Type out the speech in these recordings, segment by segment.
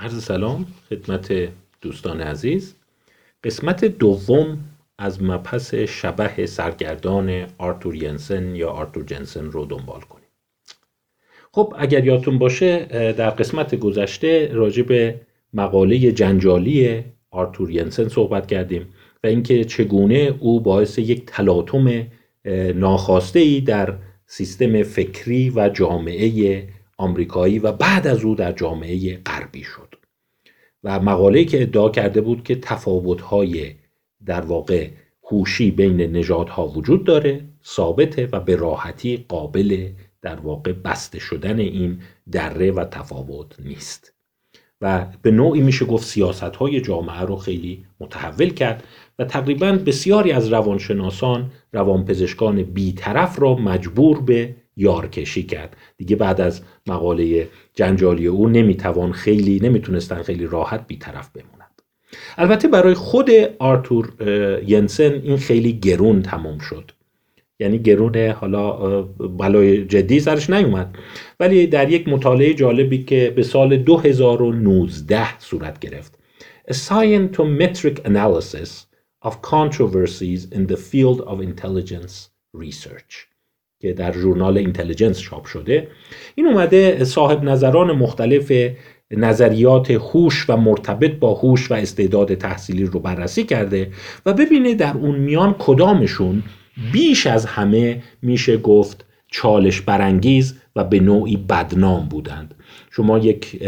عرض سلام خدمت دوستان عزیز. قسمت دوم از مبحث شبه سرگردان آرتور ینسن یا آرتور جنسن رو دنبال کنیم. خب اگر یادتون باشه در قسمت گذشته راجع به مقاله جنجالی آرتور ینسن صحبت کردیم و اینکه چگونه او باعث یک تلاطم ناخواسته ای در سیستم فکری و جامعه آمریکایی و بعد از او در جامعه غربی شد. و مقاله که ادعا کرده بود که تفاوت‌های در واقع هوشی بین نژادها وجود داره ثابته و به راحتی قابل در واقع بسته شدن این دره و تفاوت نیست. و به نوعی میشه گفت سیاست های جامعه رو خیلی متحول کرد و تقریبا بسیاری از روانشناسان روانپزشکان بیطرف را مجبور به یارکشی کرد. دیگه بعد از مقاله جنجالی او نمی‌توان خیلی نمی‌تونستن خیلی راحت بیطرف بمونند. البته برای خود آرتور ینسن این خیلی گرون تمام شد. یعنی گرون حالا بلای جدی سرش نیومد. ولی در یک مطالعه جالبی که به سال 2019 صورت گرفت. A Scientometric Analysis of Controversies in the Field of Intelligence Research. که در ژورنال اینتلیجنس چاپ شده. این اومده صاحب نظران مختلف نظریات هوش و مرتبط با هوش و استعداد تحصیلی رو بررسی کرده و ببینه در اون میان کدامشون بیش از همه میشه گفت چالش برانگیز و به نوعی بدنام بودند. شما یک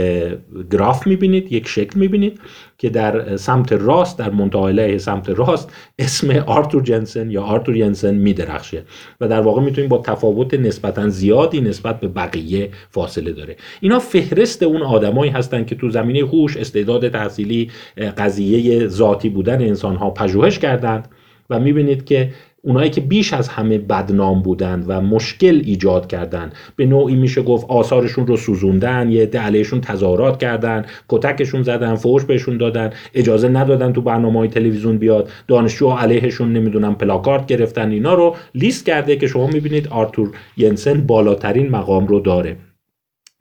گراف می‌بینید یک شکل می‌بینید که در سمت راست در منتهای سمت راست اسم آرتور جنسن یا آرتور ینسن میدرخشه و در واقع می‌تونید با تفاوت نسبتا زیادی نسبت به بقیه فاصله داره. اینا فهرست اون آدمایی هستند که تو زمینه هوش استعداد تحصیلی قضیه ذاتی بودن انسان ها پژوهش کردند و می‌بینید که اونایی که بیش از همه بدنام بودند و مشکل ایجاد کردند. به نوعی میشه گفت آثارشون رو سوزوندن یه علیهشون تظاهرات کردن کتکشون زدن فوش بهشون دادن اجازه ندادن تو برنامه های تلویزیون بیاد. دانشجو علیهشون نمی‌دونم پلاکارد گرفتن اینا رو لیست کرده که شما می‌بینید آرتور ینسن بالاترین مقام رو داره.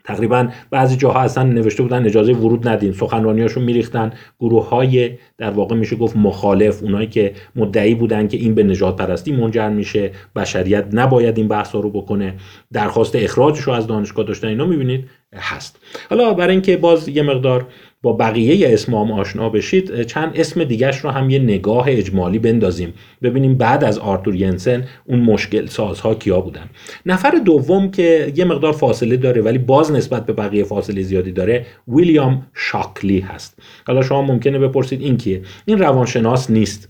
تقریبا بعضی جاها اصلا نوشته بودن اجازه ورود ندین. سخنرانیاشون میریختن. گروه های در واقع میشه گفت مخالف اونایی که مدعی بودن که این به نجات پرستی منجر میشه. بشریت نباید این بحث رو بکنه. درخواست اخراجش رو از دانشگاه داشتن اینا می‌بینید هست. حالا برای اینکه باز یه مقدار با بقیه اسمام آشنا بشید چند اسم دیگرش رو هم یه نگاه اجمالی بندازیم. ببینیم بعد از آرتور ینسن اون مشکل سازها کیا بودن. نفر دوم که یه مقدار فاصله داره ولی باز نسبت به بقیه فاصله زیادی داره ویلیام شاکلی هست. حالا شما ممکنه بپرسید این کیه؟ این روانشناس نیست.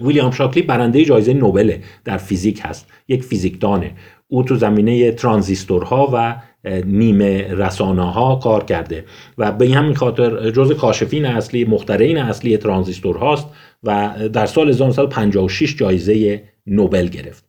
ویلیام شاکلی برنده جایزه نوبل در فیزیک هست یک فیزیکدانه. او تو زمینه ترانزیستورها و نیمه رسانه ها کار کرده. و به همین خاطر جز کاشفین اصلی مخترعین اصلی ترانزیستور هاست و در سال 1956 جایزه نوبل گرفت.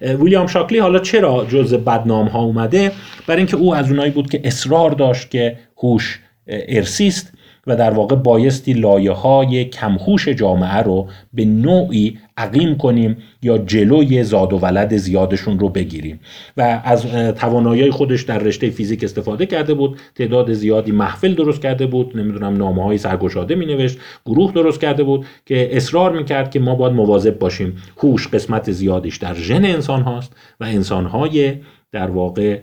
ویلیام شاکلی حالا چرا جز بدنام ها اومده؟ برای اینکه او از اونایی بود که اصرار داشت که هوش ارسیست و در واقع بایستی لایه های کمهوش جامعه رو به نوعی عقیم کنیم یا جلوی زاد و ولد زیادشون رو بگیریم. و از توانایی خودش در رشته فیزیک استفاده کرده بود تعداد زیادی محفل درست کرده بود نمی‌دونم نامه های سرگشاده می نوشت گروه درست کرده بود که اصرار می‌کرد که ما باید مواظب باشیم. هوش قسمت زیادیش در ژن انسان هاست و انسان های در واقع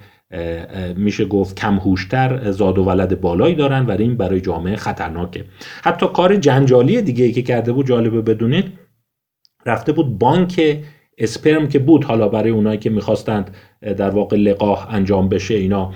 میشه گفت کم هوشتر زاد و ولد بالایی دارن و این برای جامعه خطرناکه. حتی کار جنجالی دیگه که کرده بود جالبه بدونید رفته بود بانک اسپرم که بود حالا برای اونایی که می‌خواستند در واقع لقاح انجام بشه اینا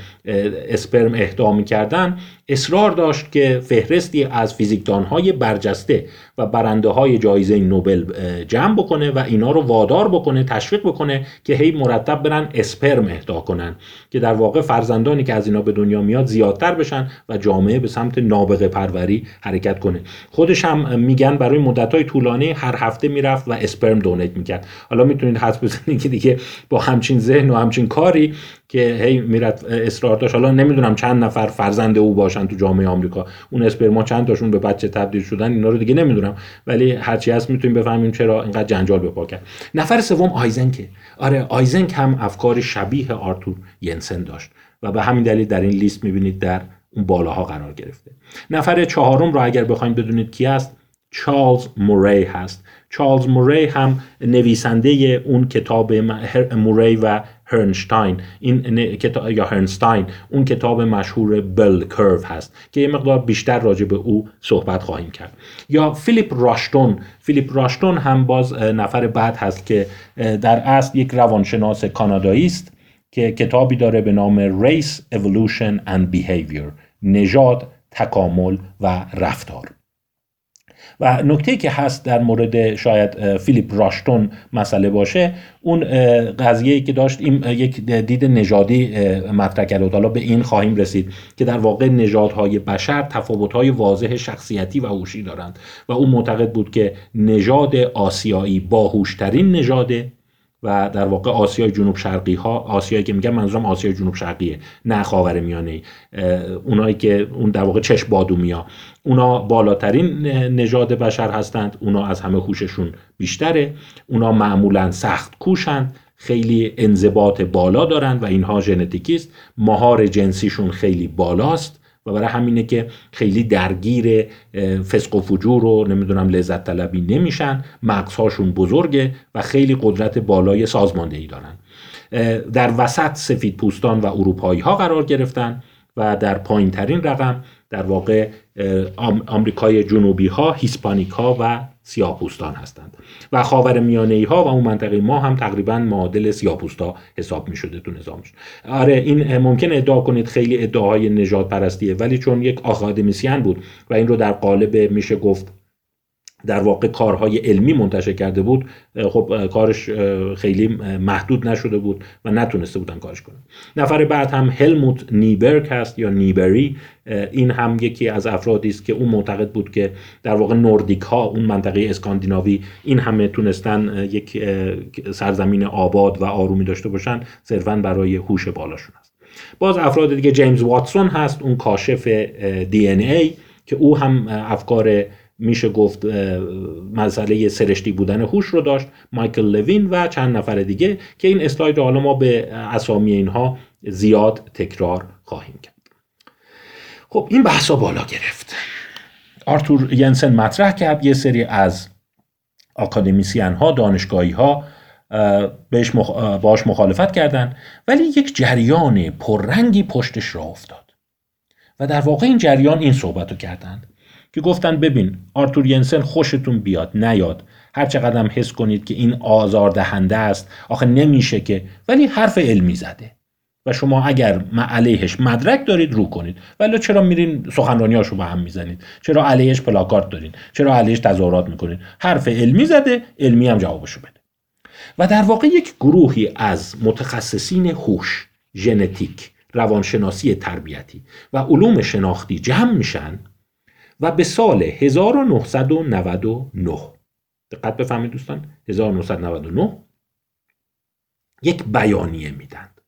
اسپرم اهدا می‌کردن. اصرار داشت که فهرستی از فیزیکدانهای برجسته و برنده های جایزه نوبل جمع بکنه و اینا رو وادار بکنه تشویق بکنه که هی مرتب برن اسپرم اهدا کنن که در واقع فرزندانی که از اینا به دنیا میاد زیادتر بشن و جامعه به سمت نابغه پروری حرکت کنه. خودش هم میگن برای مدت های طولانی هر هفته می‌رفت و اسپرم دونیت می‌کرد. حالا می‌تونید حد بزنید که دیگه با همچین ذهن و همچین کاری که هی میرد اصرار داشت. حالا نمی‌دونم چند نفر فرزند او باشن تو جامعه آمریکا. اون اسپرما چند تاشون به بچه تبدیل شدن اینا رو دیگه نمی‌دونم. ولی هرچی هست می‌تونیم بفهمیم چرا اینقدر جنجال به پا کرد. نفر سوم آیزنکه آره آیزنک هم افکار شبیه آرتور ینسن داشت و به همین دلیل در این لیست می‌بینید در اون بالاها قرار گرفته. نفر چهارم را اگر بخوایم بدونید کی است چارلز موری هست. چارلز موری هم نویسنده اون کتاب موری و هرنشتاین. این کتاب یا هرنستاین اون کتاب مشهور بل کرو هست که یه مقدار بیشتر راجع به او صحبت خواهیم کرد. یا فیلیپ راشتون. فیلیپ راشتون هم باز نفر بعد هست که در اصل یک روانشناس کانادایی است که کتابی داره به نام Race Evolution and Behavior. نژاد تکامل و رفتار. و نکته که هست در مورد شاید فیلیپ راشتون مسئله باشه اون قضیه که داشت این یک دید نژادی مطرح کرد حالا به این خواهیم رسید که در واقع نژادهای بشر تفاوت‌های واضح شخصیتی و هوشی دارند و او معتقد بود که نژاد آسیایی باهوشترین نژاده. و در واقع آسیای جنوب شرقی ها آسیایی که میگم منظورم آسیای جنوب شرقیه نه خاور میانه اونایی که اون در واقع چشم بادومیا. اونا بالاترین نژاد بشر هستند اونا از همه خوششون بیشتره. اونا معمولا سخت کوشند خیلی انضباط بالا دارند و اینها ژنتیکی است مهار جنسیشون خیلی بالاست. و برای همینه که خیلی درگیر فسق و فجور و نمی‌دونم لذت طلبی نمیشن. مغزهاشون بزرگه و خیلی قدرت بالای سازماندهی دارن. در وسط سفید پوستان و اروپایی ها قرار گرفتن و در پایین ترین رقم در واقع آمریکای جنوبی ها هیسپانیک ها و سیاهپوستان هستند. و خاور میانه ها و اون منطقه ما هم تقریبا معادل سیاهپوستا حساب می شده تو نظامش. آره این ممکن ادعا کنید خیلی ادعاهای نجات پرستیه ولی چون یک آکادمیسیان بود و این رو در قالب میشه گفت در واقع کارهای علمی منتشر کرده بود خب کارش خیلی محدود نشده بود و نتونسته بودن کارش کنن. نفر بعد هم هلموت نیبرگ هست یا نیبری این هم یکی از افرادی است که اون معتقد بود که در واقع نوردیک ها اون منطقه اسکاندیناوی این همه تونستن یک سرزمین آباد و آرومی داشته باشن صرفا برای هوش بالاشون است باز افراد دیگه جیمز واتسون هست اون کاشف دی ای که او هم افکار میشه گفت مسئله سرشتی بودن هوش رو داشت مایکل لوین و چند نفر دیگه که این اسلاید حالا ما به اسامی اینها زیاد تکرار خواهیم کرد. خب این بحثا بالا گرفت. آرتور ینسن مطرح کرد یه سری از آکادمیسیان ها دانشگاهی ها بهش مخ... باش مخالفت کردند ولی یک جریان پررنگی پشتش را افتاد. و در واقع این جریان این صحبت رو کردند. که گفتن ببین آرتور ینسن خوشتون بیاد نیاد. هر چقدر حس کنید که این آزار دهنده است آخه نمیشه که ولی حرف علمی زده. و شما اگر علیهش مدرک دارید رو کنید. ولی چرا میرین سخنرانیاشو به هم می‌زنید؟ چرا علیهش پلاکارت دارین؟ چرا علیهش تظاهرات می‌کنید حرف علمی زده علمی هم جوابشو بده. و در واقع یک گروهی از متخصصین هوش ژنتیک روانشناسی تربیتی و علوم شناختی جمع میشن. و به سال 1999 دقت بفهمید دوستان 1999 یک بیانیه میدند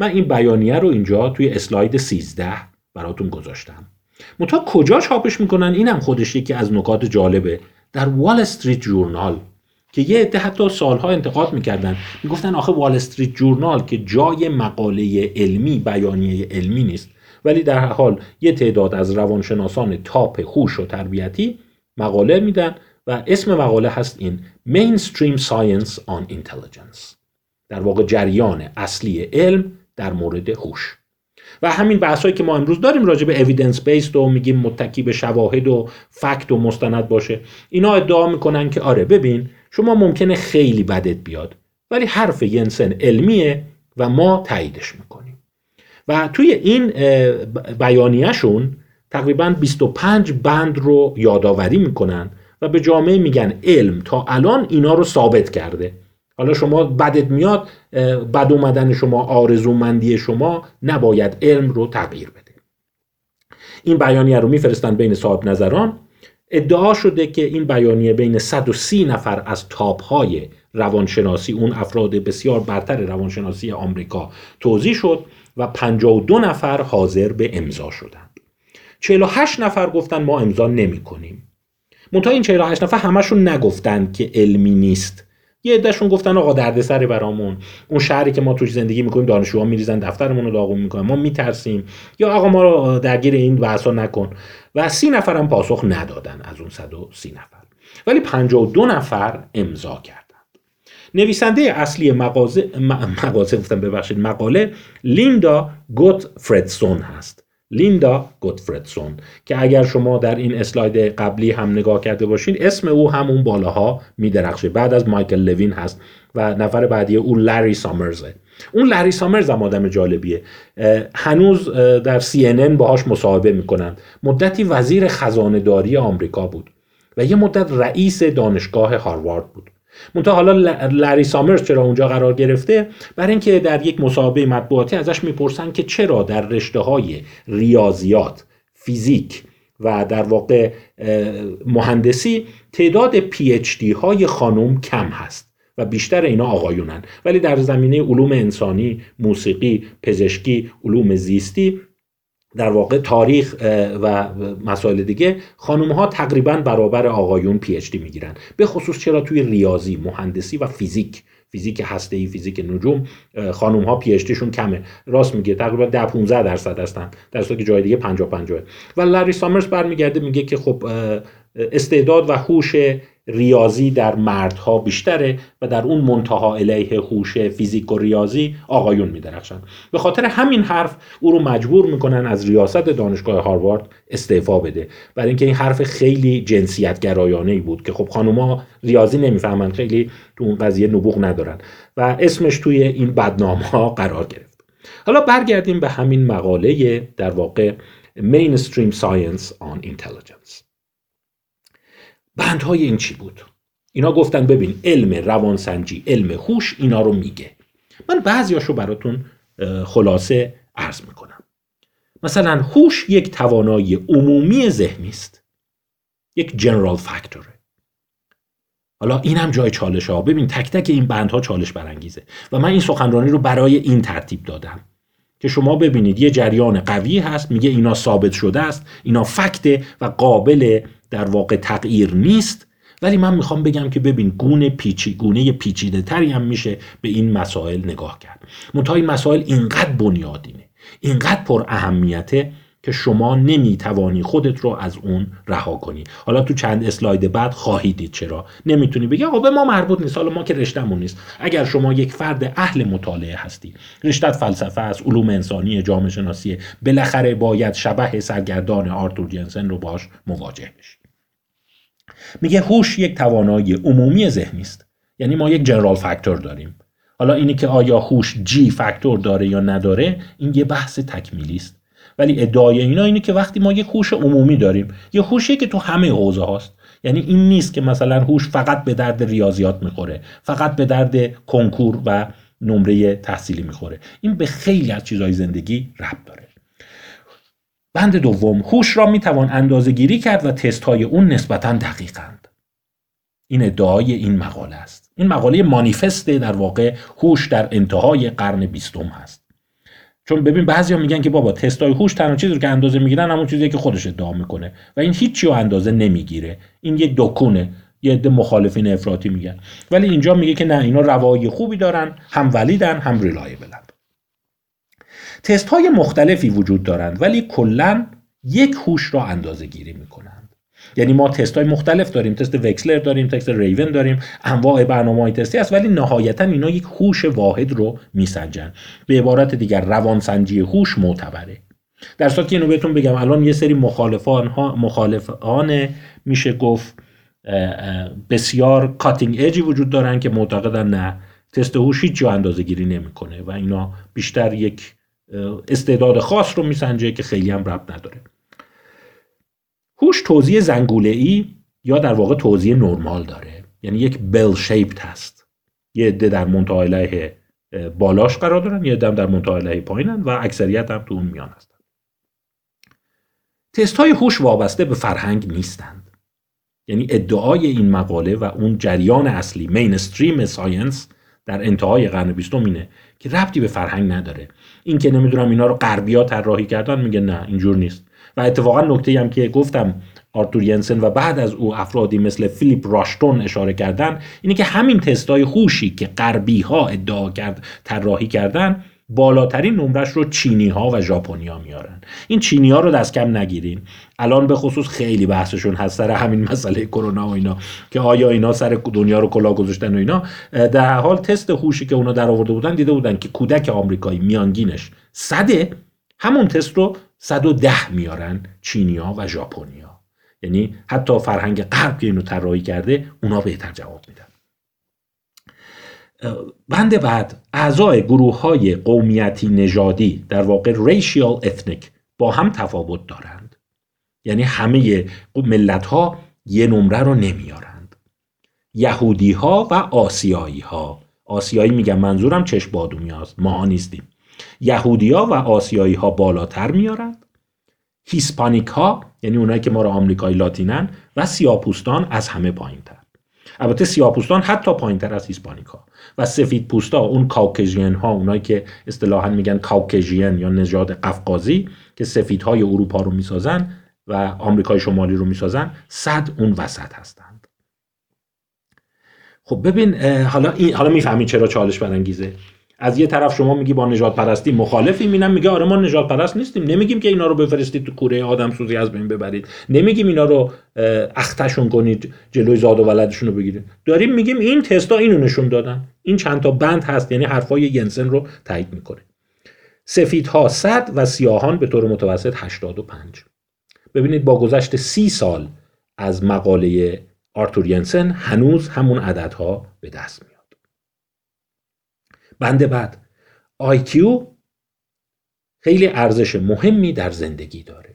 من این بیانیه رو اینجا توی اسلاید 13 براتون گذاشتم. منتها کجا چاپش می‌کنن؟ اینم خودش یکی از نکات جالبه. در وال استریت جورنال که یه عده حتی سالها انتقاد می‌کردن. می‌گفتن آخه وال استریت جورنال که جای مقاله علمی بیانیه علمی نیست. ولی در حال یه تعداد از روانشناسان تاپ هوش و تربیتی مقاله میدن و اسم مقاله هست این Mainstream Science on Intelligence. در واقع جریان اصلی علم در مورد هوش. و همین بحثایی که ما امروز داریم راجع به اویدنس بیسد و میگیم متکی به شواهد و فکت و مستند باشه اینا ادعا می‌کنن که آره ببین شما ممکنه خیلی بدت بیاد ولی حرف ینسن علمیه و ما تاییدش می‌کنیم. و توی این بیانیهشون تقریبا 25 بند رو یادآوری می‌کنن و به جامعه میگن علم. تا الان اینا رو ثابت کرده. حالا شما بدت میاد بد اومدن شما آرزومندی شما نباید علم رو تغییر بده. این بیانیه رو میفرستن بین صاحب نظران ادعا شده که این بیانیه بین 130 نفر از تاپ های روانشناسی اون افراد بسیار برتر روانشناسی آمریکا توضیح شد. و 52 نفر حاضر به امضا شدند. 48 نفر گفتن ما امضا نمی کنیم. منتها این 48 نفر همشون نگفتند که علمی نیست. یه عدهشون گفتن آقا دردسر برامون. اون شهری که ما توش زندگی می‌کنیم دانشجوها میریزن دفترمون رو داغون می‌کنن. ما میترسیم. یا آقا ما رو درگیر این بحثا نکن. و سی نفر هم پاسخ ندادن از اون 130 نفر. ولی 52 نفر امضا کردند نویسنده اصلی مغازه مغازه گفتم ببخشید مقاله لیندا گوت فردسون هست. لیندا گوتفردسون که اگر شما در این اسلاید قبلی هم نگاه کرده باشین اسم او همون بالاها میدرخشه. بعد از مایکل لوین هست و نفر بعدی او لری سامرزه. اون لری سامرز هم آدم جالبیه. هنوز در سی ان باهاش مصاحبه می‌کنن مدتی وزیر خزانه داری آمریکا بود و یه مدت رئیس دانشگاه هاروارد بود. منتها حالا لری سامرز چرا اونجا قرار گرفته؟ برای اینکه در یک مسابقه مطبوعاتی ازش می‌پرسن که چرا در رشته های ریاضیات فیزیک و در واقع مهندسی تعداد پی اچ دی های خانم کم هست و بیشتر اینا آقایونن. ولی در زمینه علوم انسانی، موسیقی، پزشکی، علوم زیستی در واقع تاریخ و مسائل دیگه خانم ها تقریبا برابر آقایون PhD می‌گیرن. به خصوص چرا توی ریاضی مهندسی و فیزیک. فیزیک هسته ای فیزیک نجوم خانم ها PhD شون کمه. راست میگه تقریبا 10 15 درصد هستن. در صورتی که جای دیگه 50 50 و لری سامرز برمیگرده میگه که خب استعداد و هوش ریاضی در مردها بیشتره و در اون منتها الیه هوش فیزیک و ریاضی آقایون میدرخشن به خاطر همین حرف او رو مجبور می‌کنن از ریاست دانشگاه هاروارد استعفا بده. برای اینکه این حرف خیلی جنسیت گرایانه ای بود که خب خانوما ریاضی نمی‌فهمن خیلی تو اون قضیه نبوغ ندارن و اسمش توی این بدنامه ها قرار گرفت. حالا برگردیم به همین مقاله در واقع Mainstream Science on Intelligence. بندهای این چی بود؟ اینا گفتن ببین علم روانسنجی علم هوش اینا رو میگه. من بعضیاشو براتون خلاصه عرض می‌کنم. مثلا هوش یک توانایی عمومی ذهنی است. یک جنرال فاکتوره. حالا این هم جای چالش ها. ببین تک تک این بندها چالش برانگیزه. و من این سخنرانی رو برای این ترتیب دادم که شما ببینید یه جریان قوی هست. میگه اینا ثابت شده است اینا فکته و قابل در واقع تغییر نیست. ولی من می‌خوام بگم که ببین گونه پیچی گونه پیچیده تری هم میشه به این مسائل نگاه کرد. منتها این مسائل اینقدر بنیادینه اینقدر پر اهمیته که شما نمی‌توانی خودت رو از اون رها کنی. حالا تو چند اسلاید بعد خواهید دید چرا. نمی‌تونی بگی آقا به ما مربوط نیست. حالا ما که رشتهمون نیست. اگر شما یک فرد اهل مطالعه هستی رشتت فلسفه است علوم انسانی جامعه شناسی بالاخره باید شبه سرگردان آرتور جنسن رو باش مواجه بشی. میگه هوش یک توانایی عمومی ذهنی است. یعنی ما یک جنرال فاکتور داریم. حالا اینی که آیا هوش جی فاکتور داره یا نداره این یه بحث تکمیلی است. ولی ادعای اینا اینه که وقتی ما یک هوش عمومی داریم یه هوشی که تو همه حوزه هاست. یعنی این نیست که مثلا هوش فقط به درد ریاضیات می‌خوره فقط به درد کنکور و نمره تحصیلی می‌خوره. این به خیلی از چیزهای زندگی ربط داره. بند دوم هوش را می‌توان اندازه گیری کرد و تست های اون نسبتا دقیقند. این ادعای این مقاله است. این مقاله مانیفست در واقع هوش در انتهای قرن بیستم هست. چون ببین بعضیا میگن که بابا تستای هوش تنها چیزی رو که اندازه می‌گیرن همون چیزی که خودش ادعا می‌کنه و این هیچی رو اندازه نمی‌گیره. این یک دکونه یه عده مخالفین افراطی میگن. ولی اینجا میگه که نه اینا روایی خوبی دارن هم ولیدن هم ریلایبلن. تست های مختلفی وجود دارند ولی کلا یک هوش را اندازه گیری می‌کنند یعنی ما تست های مختلف داریم تست وکسلر داریم تست ریون داریم انواع برنامه های تستی هست ولی نهایتا اینا یک هوش واحد رو میسنجن. به عبارت دیگر روانسنجی هوش معتبره. در صورتی که اینو بهتون بگم الان یه سری مخالفان ها مخالفان میشه گفت بسیار cutting edge ی وجود دارن که معتقدن نه تست هوش هیچ جا اندازه گیری نمی‌کنه و اینا بیشتر یک استعداد خاص رو میسنجه که خیلی هم ربط نداره. هوش توزیع زنگوله ای یا در واقع توزیع نرمال داره. یعنی یک bell shaped هست. یه عده در منتهای بالاش قرار دارن یه عده در منتهای پایینن و اکثریت هم تو اون میان هستن. تست های هوش وابسته به فرهنگ نیستند. یعنی ادعای این مقاله و اون جریان اصلی mainstream science در انتهای قرن بیستم اینه که ربطی به فرهنگ نداره. این که نمی‌دونم اینا رو غربیا طراحی کردن میگه نه اینجور نیست. و اتفاقا نکته هم که گفتم آرتور ینسن و بعد از او افرادی مثل فیلیپ راشتون اشاره کردن اینه که همین تستای هوشی که غربی ها ادعا کرد طراحی کردن بالاترین نمرش رو چینی ها و ژاپنیا میارن. این چینی ها رو دست کم نگیرین. الان به خصوص خیلی بحثشون هست سر همین مسئله کرونا و اینا که آیا اینا سر دنیا رو کلا گذاشتن و اینا. در حال تست هوشی که اونا در آورده بودن دیده بودن که کودک آمریکایی میانگینش صده همون تست رو 110 میارن چینیا و ژاپنیا. یعنی حتی فرهنگ غرب که اینو طراحی کرده اونا بهتر جواب میدن. بند بعد اعضای گروه های قومیتی نژادی در واقع racial ethnic با هم تفاوت دارند. یعنی همه ملت ها یه نمره رو نمیارند. یهودی ها و آسیایی ها آسیایی میگم منظورم چشم بادومی هاست. ما نیستیم. یهودی ها و آسیایی ها بالاتر میارند هیسپانیک ها یعنی اونایی که ما رو آمریکایی لاتینن و سیاپوستان از همه پایین تر البته سیاپوستان حتی پایین تر از هیسپانیک ها و سفید پوستا اون کاوکژین ها اونایی که اصطلاحا میگن کاوکژین یا نژاد قفقازی که سفیدهای اروپا رو می‌سازن و آمریکای شمالی رو می‌سازن صد اون وسط هستند. خب ببین حالا این حالا می‌فهمید چرا چالش برانگیزه. از یه طرف شما میگی با نجات پرستی مخالفی مینم میگه آره ما نجات پرست نیستیم. نمیگیم که اینا رو بفرستید تو کوره آدم سوزی از بین ببرید. نمیگیم اینا رو اختشون کنید جلوی زاد و ولدشون رو بگیرید. داریم میگیم این تستا اینو نشون دادن. این چند تا بند هست یعنی حرفای ینسن رو تایید می‌کنه. سفیدها 100 و سیاهان به طور متوسط 85 ببینید با گذشت سی سال از مقاله آرتور ینسن هنوز همون عددها به دست میاد. بند بعد. IQ خیلی ارزش مهمی در زندگی داره.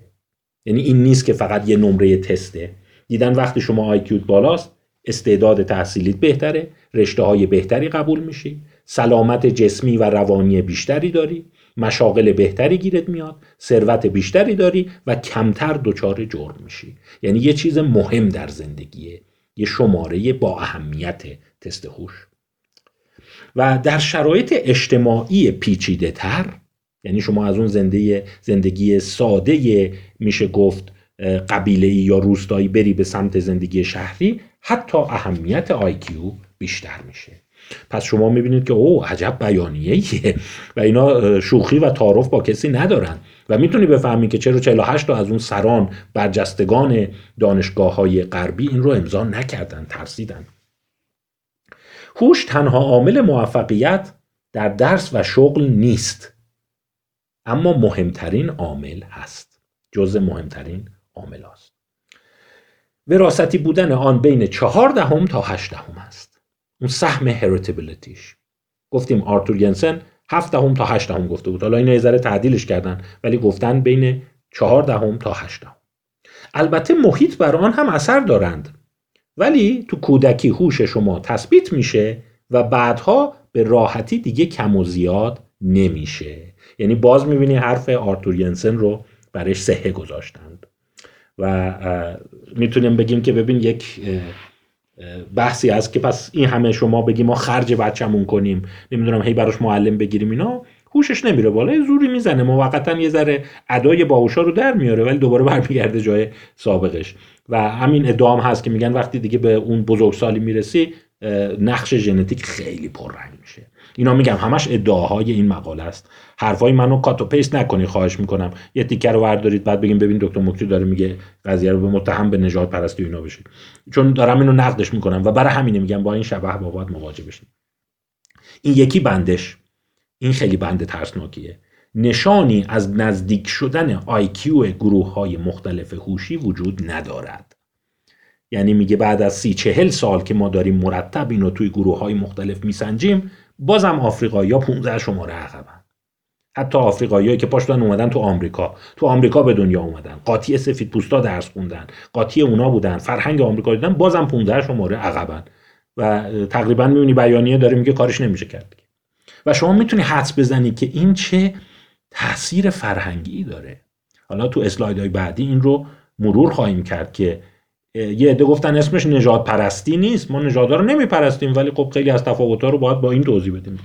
یعنی این نیست که فقط یه نمره تسته. دیدن وقتی شما IQ بالاست استعداد تحصیلیت بهتره رشته های بهتری قبول میشی سلامت جسمی و روانی بیشتری داری مشاغل بهتری گیرت میاد ثروت بیشتری داری و کمتر دچار جرم میشی. یعنی یه چیز مهم در زندگیه یه شماره با اهمیت تست هوش. و در شرایط اجتماعی پیچیده تر یعنی شما از اون زنده زندگی ساده میشه گفت قبیله یا روستایی بری به سمت زندگی شهری حتی اهمیت آیکیو بیشتر میشه. پس شما می‌بینید که او عجب بیانیه و اینا شوخی و تعارف با کسی ندارن. و می‌تونی بفهمی که چرا 48 تا از اون سران برجستگان دانشگاه های غربی این رو امضا نکردن ترسیدن. هوش تنها عامل موفقیت در درس و شغل نیست. اما مهمترین عامل هست. جز مهمترین عامل است وراستی بودن آن بین چهار دهم تا هشت دهم است. اون سهم هریتیبلیتیش گفتیم آرتور ینسن هفت دهم تا هشت دهم گفته بود. حالا این یه ذره تعدیلش کردن ولی گفتن بین چهار دهم تا هشت دهم. البته محیط بر آن هم اثر دارند. ولی تو کودکی هوش شما تثبیت میشه و بعدها به راحتی دیگه کم و زیاد نمیشه. یعنی باز می‌بینی حرف آرتور ینسن رو برش سهه گذاشتند. و می‌تونیم بگیم که ببین یک بحثی هست که پس این همه شما بگیم ما خرج بچه‌مون کنیم نمی‌دونم هی براش معلم بگیریم اینا هوشش نمیره بالا زوری می‌زنه موقتا یه ذره ادای باهوشا رو در میاره ولی دوباره برمیگرده جای سابقش. و همین ادعام هست که میگن وقتی دیگه به اون بزرگسالی می‌رسی نقش ژنتیک خیلی پررنگ میشه. اینا میگم همش ادعاهای این مقاله است. حرفای منو کات و پیست نکنی خواهش می‌کنم. یه تیکر رو بردارید بعد بگیم ببین دکتر مکتی داره میگه قضیه رو به متهم به نجات پرستی اینا بشید چون دارم اینو نقدش می‌کنم و برای همینه میگم با این شبه با باید مواجه بشیم این یکی بندش. این خیلی بند ترسناکیه. نشانی از نزدیک شدن آیکیو گروه های مختلف هوشی وجود ندارد. یعنی میگه بعد از سی چهل سال که ما داریم مرتب اینو توی گروه های مختلف میسنجیم بازم آفریقایی ها 15 شماره عقبن. حتی آفریقاییایی که پاشتن اومدن تو آمریکا. تو آمریکا به دنیا اومدن. قاطی سفید پوستا درس خوندن. قاطی اونا بودن. فرهنگ آمریکا دیدن بازم 15 شماره عقبن. و تقریبا می‌بینی بیانیه داره میگه کارش نمیشه کرد. و شما می‌تونی حدس بزنی که این چه تاثیر فرهنگی داره. حالا تو اسلایدهای بعدی این رو مرور خواهیم کرد که یه عده گفتن اسمش نجات پرستی نیست. ما نژادها رو نمیپرستیم ولی خب خیلی از تفاوت‌ها رو باید با این توضیح بدیم.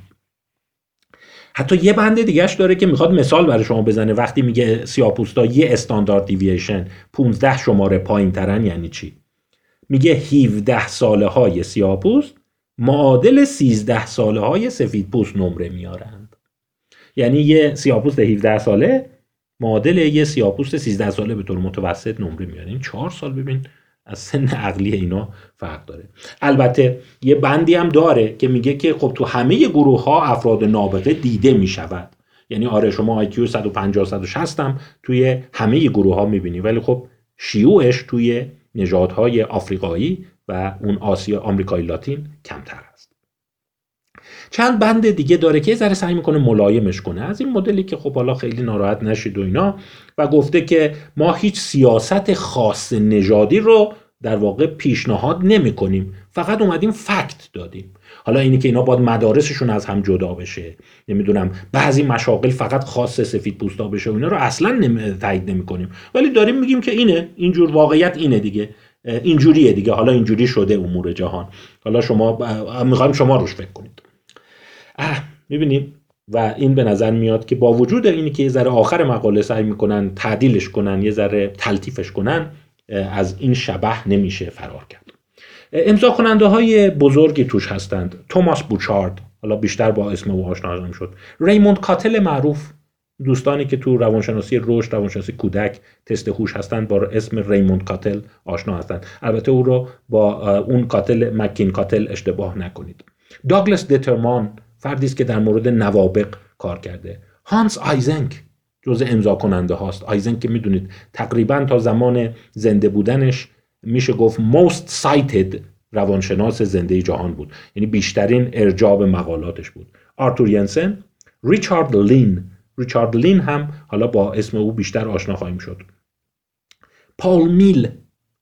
حتی یه بند دیگهش داره که می‌خواد مثال برای شما بزنه. وقتی میگه سیاپوستا یه استاندارد دیویشن 15 شماره پایین ترن یعنی چی؟ میگه 17 ساله های سیاپوست معادل 13 ساله های سفید پوست نمره میارند یعنی یه سیاپوست 17 ساله معادل یه سیاپوست 13 ساله به طور متوسط نمره میاره. این 4 سال ببین از سن عقلی اینا فرق داره. البته یه بندی هم داره که میگه که خب تو همه گروه ها افراد نابغه دیده می‌شود. یعنی آره شما آیکیو 150 160 هم توی همه گروه ها می‌بینی. ولی خب شیوعش توی نژادهای آفریقایی و اون آسیا آمریکایی لاتین کمتر است. چند بند دیگه داره که ذره سعی می‌کنه ملایمش کنه. از این مدلی که خب حالا خیلی ناراحت نشید و اینا و گفته که ما هیچ سیاست خاص نژادی رو در واقع پیشنهاد نمی کنیم فقط اومدیم فکت دادیم. حالا اینی که اینا باید مدارسشون از هم جدا بشه. نمی‌دونم بعضی مشاغل فقط خاص سفید پوستا بشه و اینا رو اصلا. تایید نمی کنیم ولی داریم میگیم که اینه. اینجور واقعیت اینه دیگه. اینجوریه دیگه. حالا اینجوری شده امور جهان. حالا شما می‌خوایم شما روش فکر کنید. اه می‌بینید و این به نظر میاد که با وجود اینی که یه ذره آخر مقاله سعی می‌کنن تعدیلش کنن یه ذره تلطیفش کنن از این شبه نمیشه فرار کرد. امضا کننده های بزرگی توش هستند. توماس بوچارد حالا بیشتر با اسم او آشنا شد. ریموند کاتل معروف دوستانی که تو روانشناسی رشد روانشناسی کودک تست هوش هستند با اسم ریموند کاتل آشنا هستند. البته او رو با اون کاتل مکین کاتل اشتباه نکنید. داگلس دترمان فردی است که در مورد نوابغ کار کرده. هانس آیزنک جزء امضا کننده هاست. آیزنک که می‌دونید تقریبا تا زمان زنده بودنش میشه گفت most cited روانشناس زنده جهان بود. یعنی بیشترین ارجاب مقالاتش بود. آرتور ینسن ریچارد لین. ریچارد لین هم حالا با اسم او بیشتر آشنا خواهیم شد. پاول میل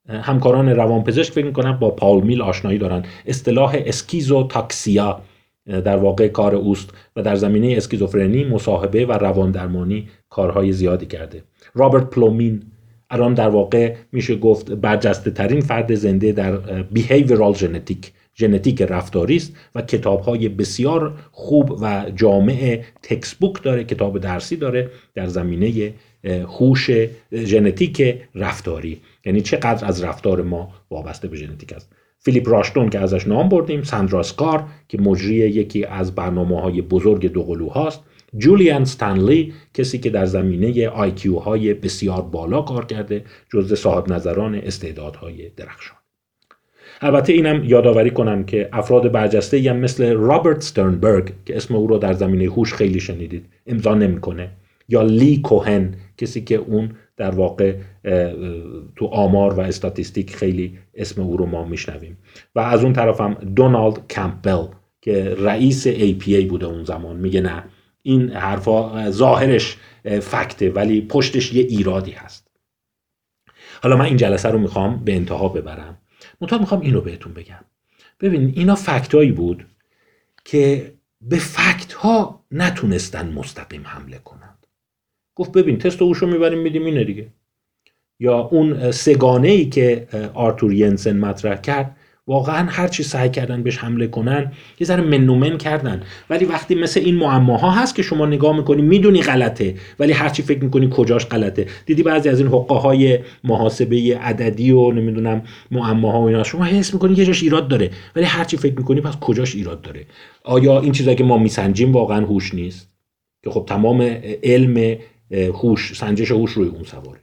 همکاران روانپزشک فکر می‌کنم با پاول میل آشنایی دارن اصطلاح اسکیزو تاکسیا در واقع کار اوست و در زمینه اسکیزوفرنی مصاحبه و رواندرمانی کارهای زیادی کرده. رابرت پلومین الان در واقع میشه گفت برجسته ترین فرد زنده در behavioral genetic ژنتیک رفتاری است و کتاب های بسیار خوب و جامع textbook داره کتاب درسی داره در زمینه هوش ژنتیک رفتاری. یعنی چقدر از رفتار ما وابسته به ژنتیک است. فیلیپ راشتون که ازش نام بردیم ساندرا سکار که مجری یکی از برنامه های بزرگ دوقلو هاست جولیان ستانلی کسی که در زمینه IQ های بسیار بالا کار کرده جزو صاحب نظران استعدادهای درخشان. البته اینم یادآوری کنم که افراد برجسته هم مثل رابرت سترنبرگ که اسم او رو در زمینه هوش خیلی شنیدید امضا نمی‌کنه یا لی کوهن کسی که اون در واقع تو آمار و statistic خیلی اسم او رو ما میشنویم. و از اون طرف هم دونالد کمپبل که رئیس APA بوده اون زمان. میگه نه این حرفا ظاهرش فکته ولی پشتش یه ایرادی هست. حالا من این جلسه رو می‌خوام به انتها ببرم. منتها می‌خوام اینو بهتون بگم. ببین اینا فکتایی بود که به فکت ها نتونستن مستقیم حمله کنند گفت ببین تست اوشو می‌بریم میدیم اینه دیگه. یا اون سگانه ای که آرتور ینسن مطرح کرد واقعا هر چی سعی کردن بهش حمله کنن یه ذره منومن کردن. ولی وقتی مثل این معماها هست که شما نگاه می‌کنی می‌دونی غلطه ولی هر چی فکر می‌کنی کجاش غلطه. دیدی بعضی از این حقه های محاسبه عددی و نمی‌دونم معماها و اینا شما حس می‌کنی یه جاش ایراد داره ولی هر چی فکر می‌کنی پس کجاش ایراد داره؟ آیا این چیزایی که ما میسنجیم واقعا هوش نیست؟ که خب تمام علم هوش سنجش هوش روی اون سواره.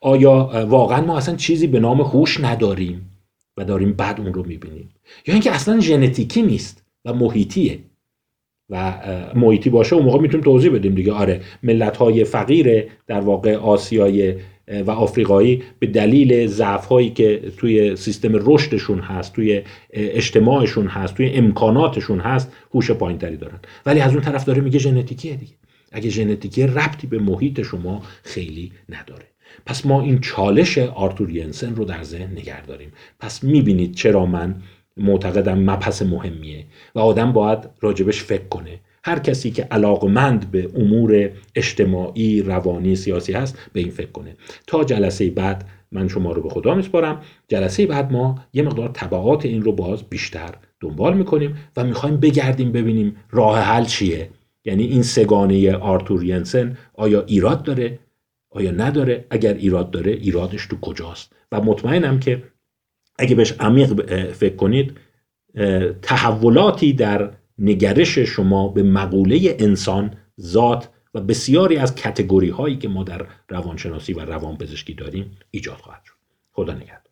آیا واقعا ما اصلا چیزی به نام هوش نداریم و داریم بعد اون رو می‌بینیم؟ یا اینکه اصلا ژنتیکی نیست و محیطیه. و محیطی باشه اون موقع می‌تونیم توضیح بدیم دیگه. آره ملت های فقیر در واقع آسیای و آفریقایی به دلیل ضعف هایی که توی سیستم رشدشون هست توی اجتماعشون هست توی امکاناتشون هست هوش پایینتری دارن. ولی از اون طرف داره میگه ژنتیکیه دیگه. اگه ژنتیکی ربطی به محیط شما خیلی نداره. پس ما این چالش آرتور ینسن رو در ذهن نگه داریم. پس می‌بینید چرا من معتقدم مبحث مهمیه و آدم باید راجبش فکر کنه. هر کسی که علاقمند به امور اجتماعی روانی سیاسی هست به این فکر کنه. تا جلسه بعد من شما رو به خدا میسپارم. جلسه بعد ما یه مقدار طبعات این رو باز بیشتر دنبال می‌کنیم و می‌خوایم بگردیم ببینیم راه حل چیه. یعنی این سگانه آرتور ینسن آیا ایراد داره؟ آیا نداره؟ اگر ایراد داره ایرادش تو کجاست؟ و مطمئنم که اگه بهش عمیق فکر کنید تحولاتی در نگرش شما به مقوله انسان ذات و بسیاری از کتگوری هایی که ما در روانشناسی و روانپزشکی داریم ایجاد خواهد شد. خدا نگهدار.